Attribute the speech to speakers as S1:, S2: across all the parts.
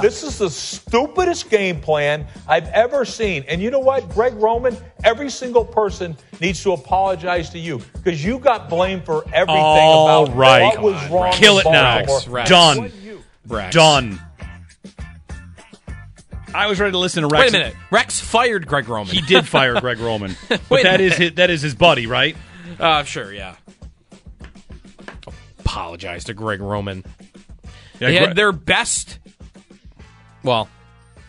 S1: This is the stupidest game plan I've ever seen. And you know what, Greg Roman? Every single person needs to apologize to you because you got blamed for everything
S2: All
S1: about
S2: right.
S1: what was wrong.
S2: Kill it now.
S1: Baltimore.
S3: Rex.
S2: Done.
S3: Rex.
S2: Done. I was ready to listen to Rex.
S3: Wait a minute. Rex fired Greg Roman.
S2: He did fire Greg Roman, but
S3: Wait a
S2: that is his, that is his buddy, right?
S3: Uh, sure, yeah. Apologize to Greg Roman.
S2: Yeah,
S3: They
S2: Gre-
S3: had their best. Well,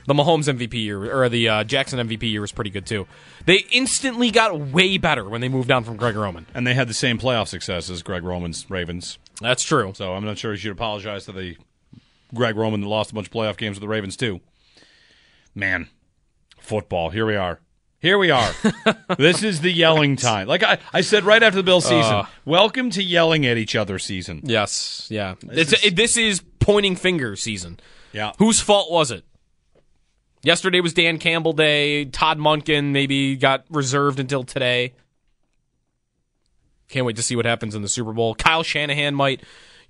S3: the Mahomes MVP year or the uh, Jackson MVP year was pretty good too. They instantly got way better when they moved on from Greg Roman.
S2: and they had the same playoff success as Greg Roman's Ravens.
S3: That's true.
S2: So I'm not sure you should apologize to the Greg Roman that lost a bunch of playoff games with the Ravens too. Man, football. Here we are. Here we are. this is the yelling time. Like I, I said right after the Bill season.
S3: Uh.
S2: welcome to yelling at each other season.
S3: Yes, yeah.
S2: This
S3: It's
S2: is-
S3: it, this is pointing finger season.
S2: Yeah.
S3: Whose fault was it? Yesterday was Dan Campbell Day. Todd Monken maybe got reserved until today. Can't wait to see what happens in the Super Bowl. Kyle Shanahan might,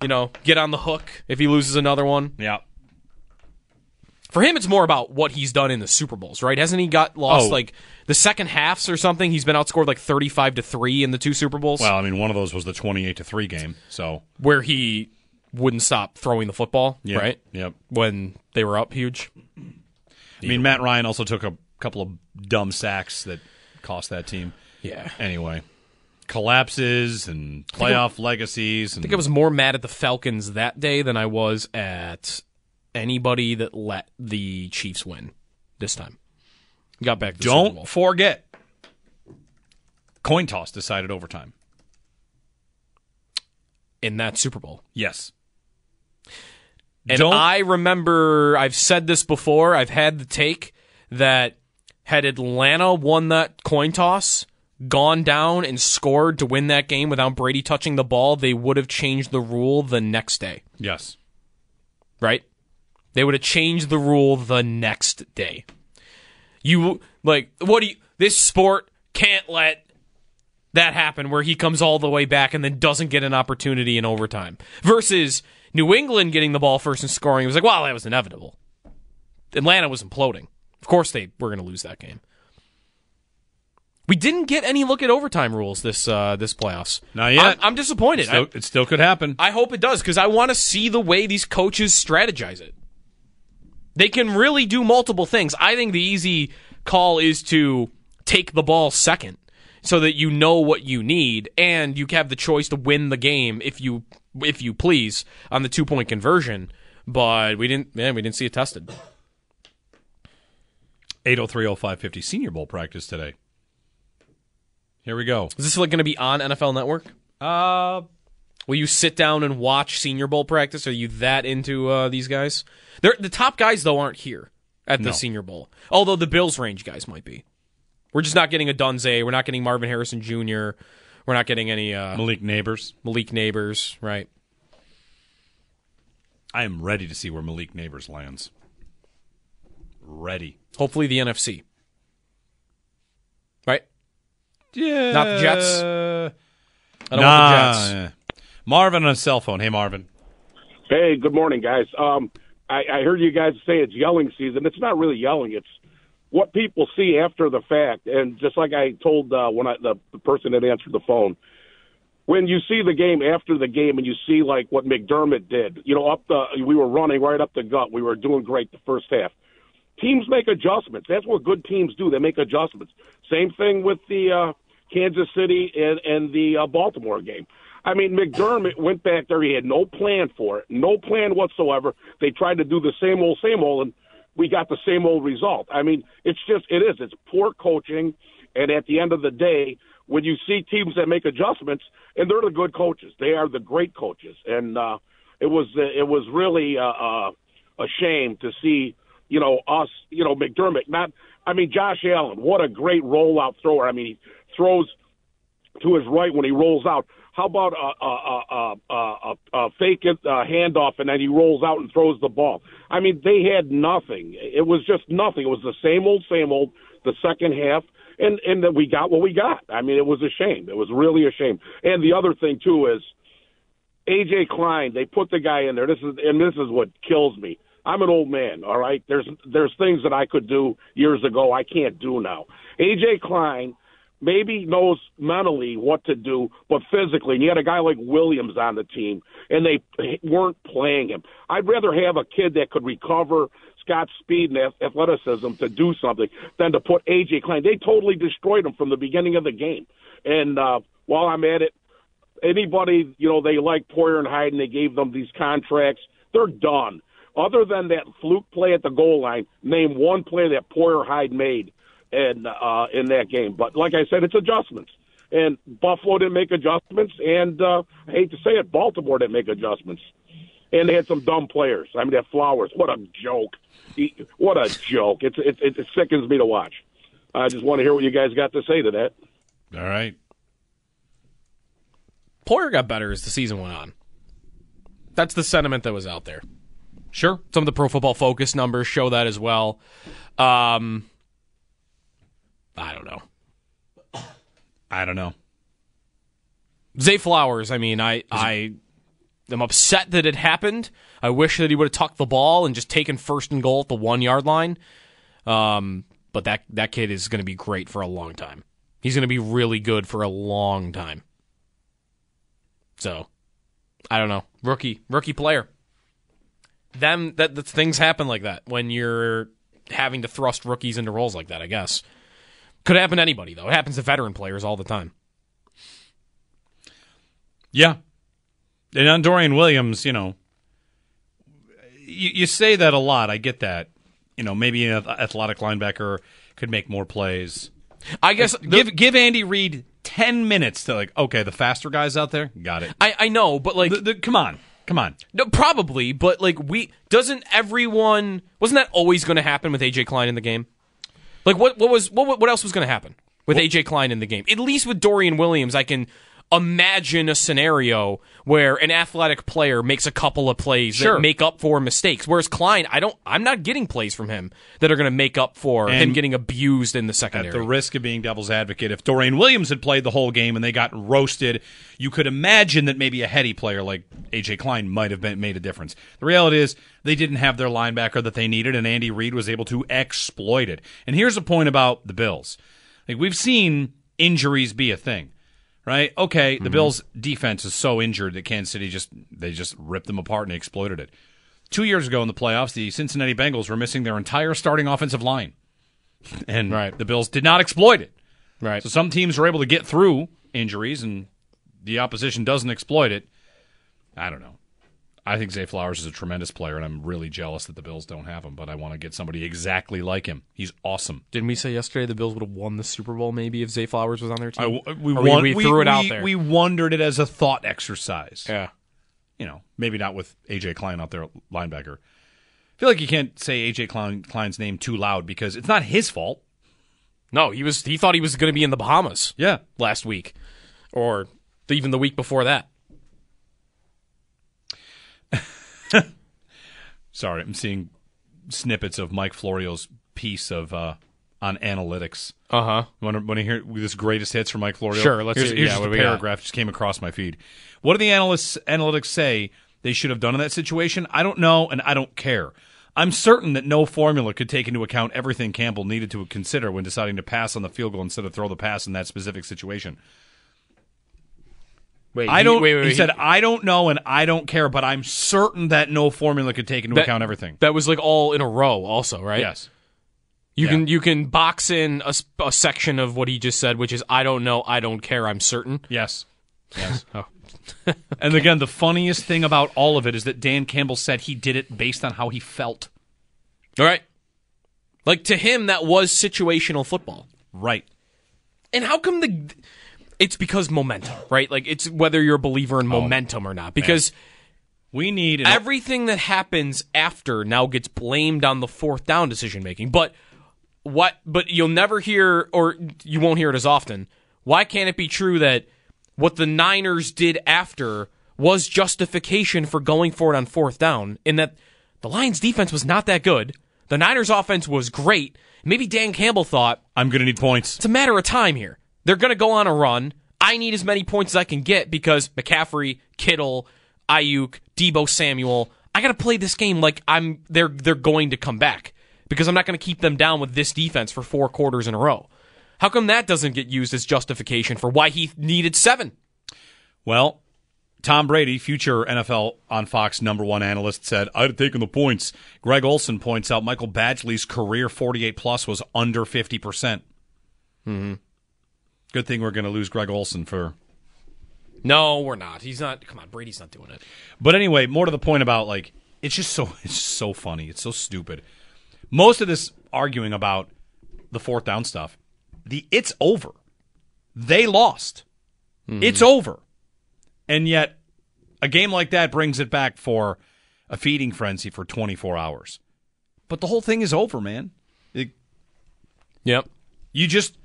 S3: you know, get on the hook if he loses another one.
S2: Yeah.
S3: For him, it's more about what he's done in the Super Bowls, right? Hasn't he got lost
S2: Oh.
S3: like the second halves or something? He's been outscored like thirty-five to three in the two Super Bowls,
S2: Well, I mean, one of those was the 28 to three game. So
S3: where he wouldn't stop throwing the football,
S2: yeah.
S3: right?
S2: Yep.
S3: When they were up huge.
S2: I mean, Matt Ryan also took a couple of dumb sacks that cost that team.
S3: Yeah.
S2: Anyway, collapses and playoff legacies. And
S3: I think I was more mad at the Falcons that day than I was at anybody that let the Chiefs win this time. Got back to the Super Bowl.
S2: Don't forget, coin toss decided overtime.
S3: in that Super Bowl.
S2: Yes.
S3: And
S2: Don't-
S3: I remember I've said this before, I've had the take that had Atlanta won that coin toss, gone down and scored to win that game without Brady touching the ball, they would have changed the rule the next day,
S2: Yes.
S3: right? They would have changed the rule the next day. You like what do you this sport can't let that happen where he comes all the way back and then doesn't get an opportunity in overtime. Versus New England getting the ball first and scoring. It was like, well, that was inevitable. Atlanta was imploding. Of course they were going to lose that game. We didn't get any look at overtime rules this uh, this playoffs.
S2: Not yet.
S3: I'm, I'm disappointed.
S2: Still,
S3: I,
S2: it still could happen.
S3: I hope it does because I want to see the way these coaches strategize it. They can really do multiple things. I think the easy call is to take the ball second so that you know what you need and you have the choice to win the game if you if you please on the two point conversion. But we didn't man, we didn't see it tested.
S2: 8030550 Senior Bowl practice today. Here we go.
S3: Is this like going to be on NFL Network?
S2: Uh,
S3: Will you sit down and watch Senior Bowl practice? Are you that into uh, these guys? They're, the top guys though aren't here at the
S2: No.
S3: Senior Bowl. Although the Bills range guys might be. We're just not getting Odunze. We're not getting Marvin Harrison Jr. We're not getting any uh,
S2: Malik Nabers.
S3: Malik Nabers, right?
S2: I am ready to see where Malik Nabers lands. Ready.
S3: Hopefully the NFC. Right?
S2: Yeah.
S3: Not the Jets? I don't
S2: nah,
S3: want the Jets.
S2: yeah. Marvin on a cell phone. Hey, Marvin.
S4: Hey, good morning, guys. Um, I, I heard you guys say it's yelling season. It's not really yelling. It's what people see after the fact. And just like I told uh, when I, the, the person that answered the phone, when you see the game after the game and you see like what McDermott did, you know, up the we were running right up the gut. We were doing great the first half. Teams make adjustments. That's what good teams do. They make adjustments. Same thing with the uh, Kansas City and, and the uh, Baltimore game. I mean, McDermott went back there. He had no plan for it, no plan whatsoever. They tried to do the same old, same old, and we got the same old result. I mean, it's just, it is. It's poor coaching. And at the end of the day, when you see teams that make adjustments, and they're the good coaches, they are the great coaches. And uh, it was, uh, it was really uh, uh, a shame to see, you know, us, you know, McDermott. Not, I mean, Josh Allen. What a great rollout thrower. I mean, he throws to his right when he rolls out. How about a a a a, fake uh, handoff and then he rolls out and throws the ball? I mean, they had nothing. It was just nothing. It was the same old, same old. The second half, and and then we got what we got. I mean, it was a shame. It was really a shame. And the other thing too is AJ Klein. They put the guy in there. This is and this is what kills me. I'm an old man, all right? There's there's things that I could do years ago I can't do now. AJ Klein maybe knows mentally what to do, but physically, and you had a guy like Williams on the team, and they weren't playing him. I'd rather have a kid that could recover, Scott's speed and athleticism to do something than to put AJ Klein. They totally destroyed him from the beginning of the game. And uh, while I'm at it, anybody you know they like Poyer and Hyde, and they gave them these contracts. They're done. Other than that fluke play at the goal line, name one play that Poyer Hyde made in uh, in that game. But like I said, it's adjustments. And Buffalo didn't make adjustments, and uh, I hate to say it, Baltimore didn't make adjustments. And they had some dumb players. I mean, that Flowers, what a joke! What a joke! It's it, it sickens me to watch. I just want to hear what you guys got to say to that.
S2: All right.
S3: Poyer got better as the season went on. That's the sentiment that was out there. Sure, some of the Pro Football Focus numbers show that as well. Um, I don't know.
S2: I don't know.
S3: Zay Flowers. I mean, I I am upset that it happened. I wish that he would have tucked the ball and just taken first and goal at the one yard line. Um, but that that kid is going to be great for a long time. He's going to be really good for a long time. So, I don't know. Rookie, rookie player. Them that, that things happen like that when you're having to thrust rookies into roles like that. I guess could happen to anybody though. It happens to veteran players all the time.
S2: Yeah, and on Dorian Williams, you know, you, you say that a lot. I get that. You know, maybe an athletic linebacker could make more plays.
S3: I guess
S2: give give Andy Reid ten minutes to like, okay, the faster guys out there, got it.
S3: I, I know, but like,
S2: The- the- come on, come on.
S3: no, probably, but like, we doesn't everyone wasn't that always going to happen with AJ Klein in the game? Like, what what was what what else was going to happen with AJ Klein in the game? At least with Dorian Williams, I can imagine a scenario where an athletic player makes a couple of plays
S2: Sure.
S3: that make up for mistakes. Whereas Klein, I don't, I'm not getting plays from him that are going to make up for him getting abused in the secondary.
S2: At the risk of being devil's advocate, if Dorian Williams had played the whole game and they got roasted, you could imagine that maybe a heady player like AJ Klein might have been, made a difference. The reality is they didn't have their linebacker that they needed, and Andy Reid was able to exploit it. And here's the point about the Bills: like we've seen injuries be a thing, right? Okay, the mm-hmm. Bills' defense is so injured that Kansas City just they just ripped them apart and exploited it. Two years ago in the playoffs, the Cincinnati Bengals were missing their entire starting offensive line and
S3: Right.
S2: the Bills did not exploit it.
S3: right.
S2: So some teams are able to get through injuries, and the opposition doesn't exploit it. I don't know. I think Zay Flowers is a tremendous player, and I'm really jealous that the Bills don't have him. But I want to get somebody exactly like him. He's awesome.
S3: Didn't we say yesterday the Bills would have won the Super Bowl maybe if Zay Flowers was on their
S2: I,
S3: team?
S2: we, won-
S3: we, we threw it out there.
S2: We wondered it as a thought exercise.
S3: yeah.
S2: You know, maybe not with AJ Klein out there, linebacker. I feel like you can't say AJ Klein, Klein's name too loud because it's not his fault.
S3: No, he was. He thought he was going to be in the Bahamas
S2: Yeah,
S3: last week, or even the week before that.
S2: Sorry, I'm seeing snippets of Mike Florio's piece of uh, on analytics.
S3: Uh huh.
S2: Want to, hear this greatest hits from Mike Florio?
S3: Sure, let's
S2: here's, here's
S3: yeah,
S2: just
S3: what
S2: a
S3: do we got?
S2: paragraph just came across my feed. What do the analysts analytics say they should have done in that situation? I don't know, and I don't care. I'm certain that no formula could take into account everything Campbell needed to consider when deciding to pass on the field goal instead of throw the pass in that specific situation.
S3: Wait,
S2: I don't.
S3: Wait, wait,
S2: he
S3: wait,
S2: said, "I don't know and I don't care," but I'm certain that no formula could take into
S3: That-
S2: account everything.
S3: that was like all in a row. Also, right?
S2: Yes.
S3: You
S2: Yeah.
S3: can you can box in a section of what he just said, which is I don't know, I don't care, I'm certain.
S2: Yes. Yes.
S3: Oh.
S2: and again, the funniest thing about all of it is that Dan Campbell said he did it based on how he felt.
S3: All right. Like to him, that was situational football.
S2: Right.
S3: And how come the? It's because momentum, right? Like it's whether you're a believer
S2: Oh,
S3: in momentum or not. Because
S2: We need an,
S3: everything that happens after now gets blamed on the fourth down decision making. But what? But you'll never hear, or you won't hear it as often. Why can't it be true that what the Niners did after was justification for going for it on fourth down? In that the Lions' defense was not that good. The Niners' offense was great. Maybe Dan Campbell thought
S2: I'm going to need points.
S3: it's a matter of time here. They're going to go on a run. I need as many points as I can get because McCaffrey, Kittle, Aiyuk, Deebo Samuel. I got to play this game like I'm they're they're going to come back because I'm not going to keep them down with this defense for four quarters in a row. How come that doesn't get used as justification for why he needed seven?
S2: Well, Tom Brady, future NFL on Fox number one analyst, said, I'd have taken the points. Greg Olsen points out Michael Badgley's career 48 plus was under 50%. Mm-hmm. Good thing we're going to lose Greg Olsen for.
S3: No, we're not. He's not. Come on, Brady's not doing it.
S2: But anyway, more to the point about like, it's just so, it's so funny. It's so stupid. Most of this arguing about the fourth down stuff, the it's over. They lost. Mm-hmm. It's over. And yet, a game like that brings it back for a feeding frenzy for 24 hours. But the whole thing is over, man. It-
S3: Yep.
S2: you just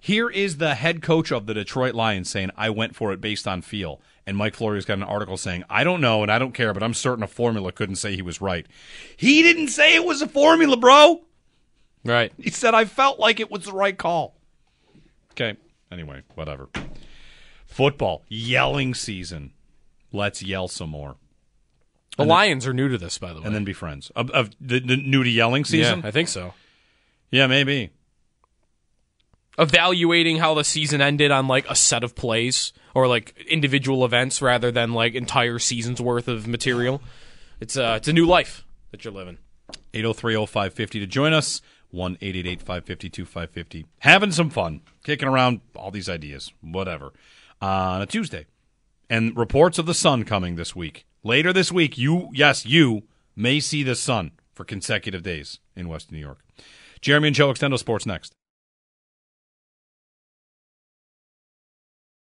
S2: here is the head coach of the Detroit Lions saying, "I went for it based on feel." And Mike Florio's got an article saying, "I don't know and I don't care, but I'm certain a formula couldn't say he was right." He didn't say it was a formula, bro.
S3: Right.
S2: He said, "I felt like it was the right call." Okay. Anyway, whatever. Football yelling season. Let's yell some more,
S3: The Lions are new to this, by the way.
S2: and then be friends. Of, of the, the new to yelling season.
S3: yeah, I think so.
S2: yeah maybe.
S3: Evaluating how the season ended on like a set of plays or like individual events rather than like entire seasons worth of material. It's uh, it's a new life that you're living.
S2: 803-0550 to join us. 1-888-552-550. Having some fun. Kicking around all these ideas. Whatever. Uh, on a Tuesday. And reports of the sun coming this week. Later this week, you, yes, you may see the sun for consecutive days in Western New York. Jeremy and Joe Extendo Sports next.